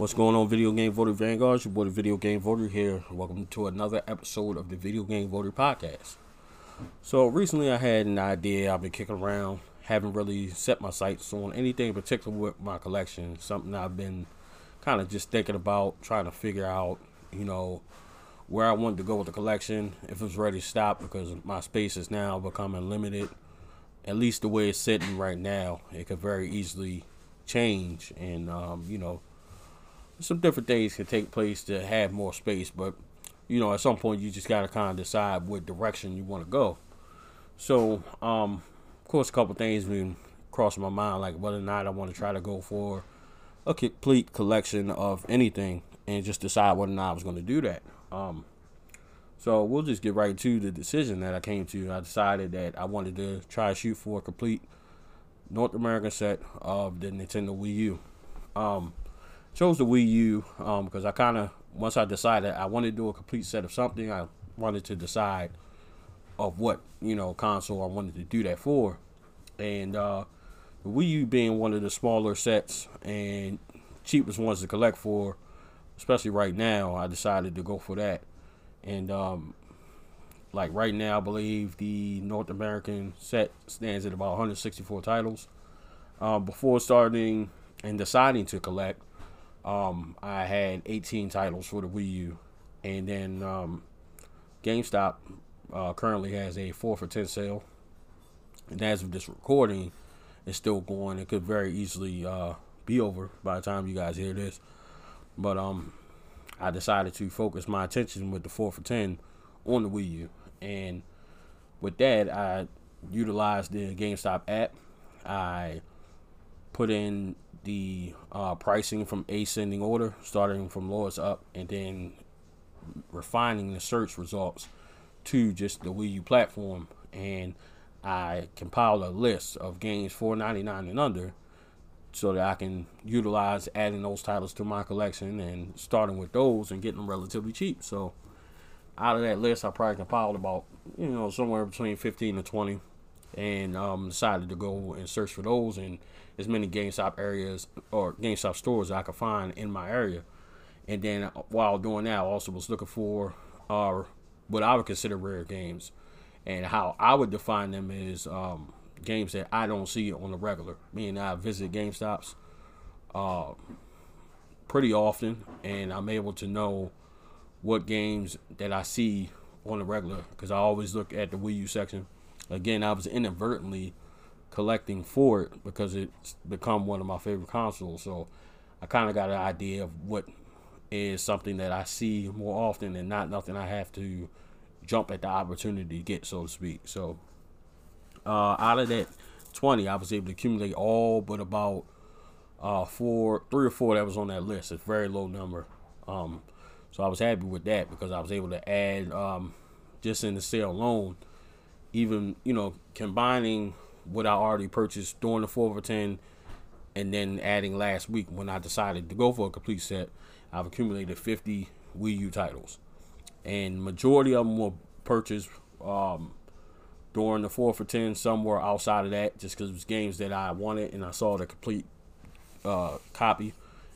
What's going on, Video Game Voter Vanguard? Your boy, the Video Game Voter here. Welcome to another episode of the Video Game Voter Podcast. So, recently I had an idea I've been kicking around. Haven't really set my sights on anything in particular with my collection. Something I've been kind of just thinking about, trying to figure out, you know, where I wanted to go with the collection, if it was ready to stop because my space is now becoming limited. At least the way it's sitting right now, it could very easily change and, um, you know, some different things can take place to have more space, but you know, at some point you just got to kind of decide what direction you want to go. So, um, of course, a couple things been crossing my mind, like whether or not I want to try to go for a complete collection of anything, and just decide whether or not I was going to do that. Um, so we'll just get right to the decision that I came to. I decided that I wanted to try to shoot for a complete North American set of the Nintendo Wii U. Um, chose the Wii U because um, I kind of once I decided I wanted to do a complete set of something, I wanted to decide of what you know console I wanted to do that for, and uh, the Wii U being one of the smaller sets and cheapest ones to collect for, especially right now, I decided to go for that, and um, like right now, I believe the North American set stands at about 164 titles. Um, before starting and deciding to collect, um, I had 18 titles for the Wii U, and then um, GameStop uh, currently has a four for ten sale, and as of this recording, it's still going. It could very easily uh, be over by the time you guys hear this, but um, I decided to focus my attention with the four for ten on the Wii U, and with that, I utilized the GameStop app. I put in the uh, pricing from ascending order, starting from lowest up, and then refining the search results to just the Wii U platform. And I compiled a list of games 4.99 and under, so that I can utilize adding those titles to my collection and starting with those and getting them relatively cheap. So out of that list, I probably compiled about you know somewhere between 15 to 20 and um, decided to go and search for those in as many GameStop areas or GameStop stores I could find in my area. And then while doing that, I also was looking for uh, what I would consider rare games. And how I would define them is um, games that I don't see on the regular. Me and I visit GameStops uh, pretty often, and I'm able to know what games that I see on the regular because I always look at the Wii U section again, I was inadvertently collecting for it because it's become one of my favorite consoles. So I kind of got an idea of what is something that I see more often and not nothing I have to jump at the opportunity to get, so to speak. So uh, out of that 20, I was able to accumulate all but about uh, four, three or four that was on that list. It's a very low number. Um, so I was happy with that because I was able to add um, just in the sale alone even you know combining what I already purchased during the four for ten, and then adding last week when I decided to go for a complete set, I've accumulated 50 Wii U titles, and majority of them were purchased um, during the four for ten. Some were outside of that, just because it was games that I wanted, and I saw the complete uh, copy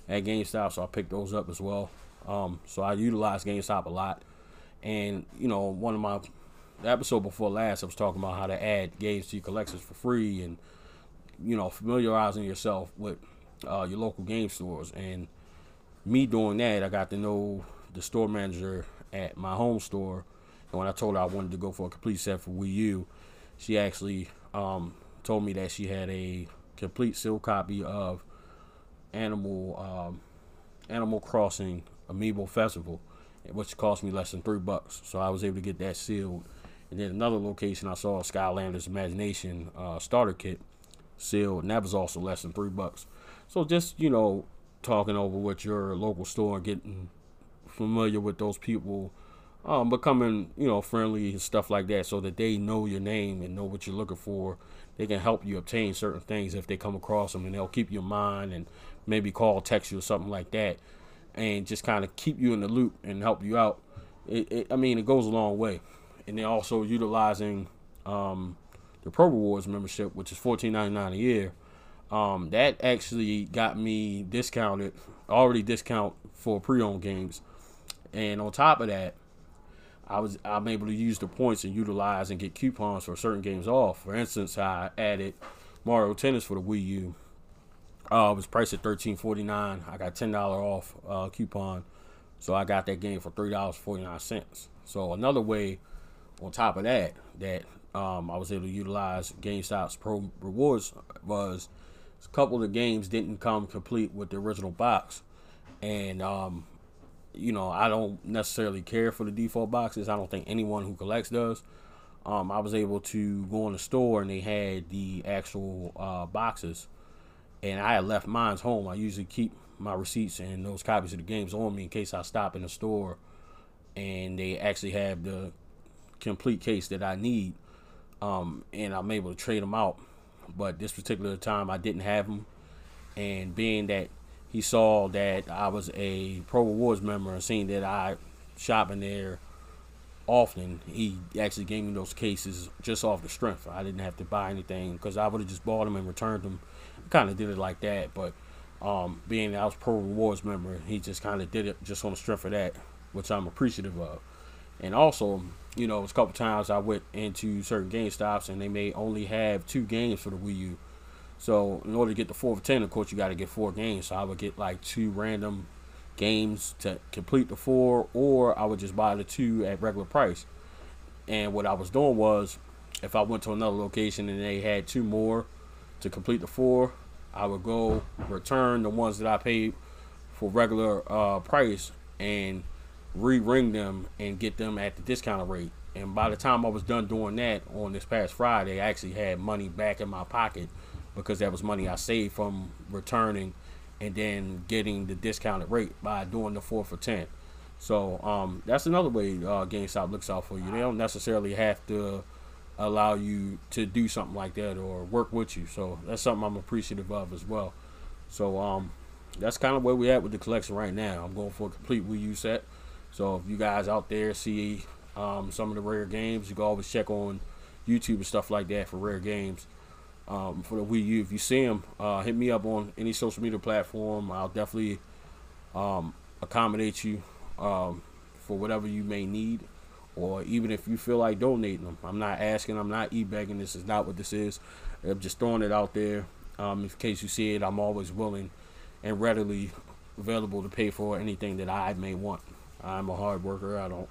at GameStop, so I picked those up as well. Um, so I utilize GameStop a lot, and you know one of my the episode before last, I was talking about how to add games to your collections for free and you know familiarizing yourself with uh, your local game stores. And me doing that, I got to know the store manager at my home store. And when I told her I wanted to go for a complete set for Wii U, she actually um, told me that she had a complete sealed copy of Animal um, Animal Crossing Amiibo Festival, which cost me less than three bucks. So I was able to get that sealed and then another location I saw Skylanders Imaginators uh, starter kit sealed, and that was also less than three bucks. So just you know, talking over with your local store, and getting familiar with those people, um, becoming you know friendly and stuff like that, so that they know your name and know what you're looking for. They can help you obtain certain things if they come across them, and they'll keep you in mind and maybe call, text you, or something like that, and just kind of keep you in the loop and help you out. It, it, I mean, it goes a long way and they're also utilizing um, the Pro Rewards membership, which is fourteen ninety nine a year. Um, that actually got me discounted, already discount for pre-owned games, and on top of that, I was I'm able to use the points and utilize and get coupons for certain games off. For instance, I added Mario Tennis for the Wii U. Uh, it was priced at thirteen forty nine. I got ten dollar off uh, coupon, so I got that game for three dollars forty nine cents. So another way, on top of that, that um, I was able to utilize GameStop's Pro Rewards was a couple of the games didn't come complete with the original box, and um, you know I don't necessarily care for the default boxes. I don't think anyone who collects does. Um, I was able to go in the store and they had the actual uh, boxes, and I had left mine's home. I usually keep my receipts and those copies of the games on me in case I stop in the store, and they actually have the complete case that I need, um, and I'm able to trade them out. But this particular time, I didn't have them, and being that he saw that I was a Pro Rewards member and seeing that I shop in there often, he actually gave me those cases just off the strength. I didn't have to buy anything because I would have just bought them and returned them. Kind of did it like that, but um, being that I was Pro Rewards member, he just kind of did it just on the strength of that, which I'm appreciative of. And also, you know, it was a couple times I went into certain Game Stops and they may only have two games for the Wii U. So in order to get the four of ten, of course, you got to get four games. So I would get like two random games to complete the four, or I would just buy the two at regular price. And what I was doing was, if I went to another location and they had two more to complete the four, I would go return the ones that I paid for regular uh, price and re-ring them and get them at the discounted rate. And by the time I was done doing that on this past Friday, I actually had money back in my pocket because that was money I saved from returning and then getting the discounted rate by doing the four for ten. So um, that's another way uh, GameStop looks out for you. They don't necessarily have to allow you to do something like that or work with you. So that's something I'm appreciative of as well. So um, that's kind of where we're at with the collection right now. I'm going for a complete Wii U set. So if you guys out there see um, some of the rare games, you can always check on YouTube and stuff like that for rare games um, for the Wii U. If you see them, uh, hit me up on any social media platform. I'll definitely um, accommodate you um, for whatever you may need, or even if you feel like donating them. I'm not asking. I'm not e-begging. This is not what this is. I'm just throwing it out there. Um, in case you see it, I'm always willing and readily available to pay for anything that I may want. I'm a hard worker. I don't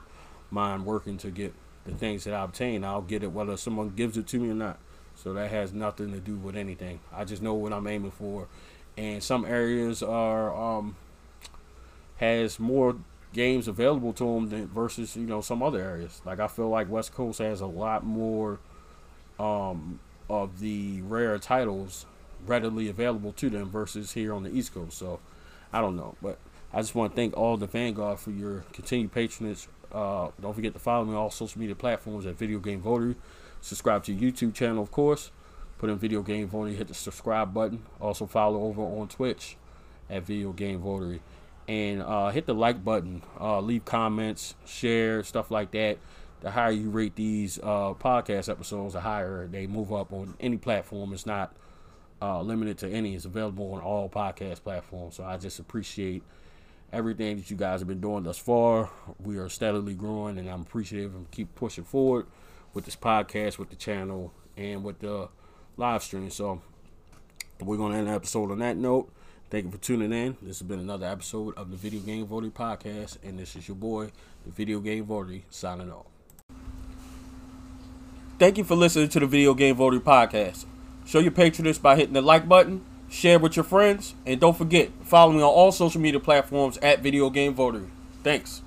mind working to get the things that I obtain. I'll get it whether someone gives it to me or not. So that has nothing to do with anything. I just know what I'm aiming for. And some areas are um, has more games available to them than versus you know some other areas. Like I feel like West Coast has a lot more um, of the rare titles readily available to them versus here on the East Coast. So I don't know, but I just want to thank all the Vanguard for your continued patronage. Uh, don't forget to follow me on all social media platforms at Video Game Voter. Subscribe to YouTube channel, of course. Put in Video Game Voter, hit the subscribe button. Also follow over on Twitch at Video Game Voter. And uh, hit the like button. Uh, leave comments, share, stuff like that. The higher you rate these uh, podcast episodes, the higher they move up on any platform. It's not uh, limited to any. It's available on all podcast platforms. So I just appreciate everything that you guys have been doing thus far. We are steadily growing, and I'm appreciative and keep pushing forward with this podcast, with the channel, and with the live stream. So we're going to end the episode on that note. Thank you for tuning in. This has been another episode of the Video Game Voting Podcast, and this is your boy, the Video Game Voting, signing off. Thank you for listening to the Video Game Voting Podcast. Show your patronage by hitting the like button, share with your friends, and don't forget, follow me on all social media platforms at Video Game Voting. Thanks.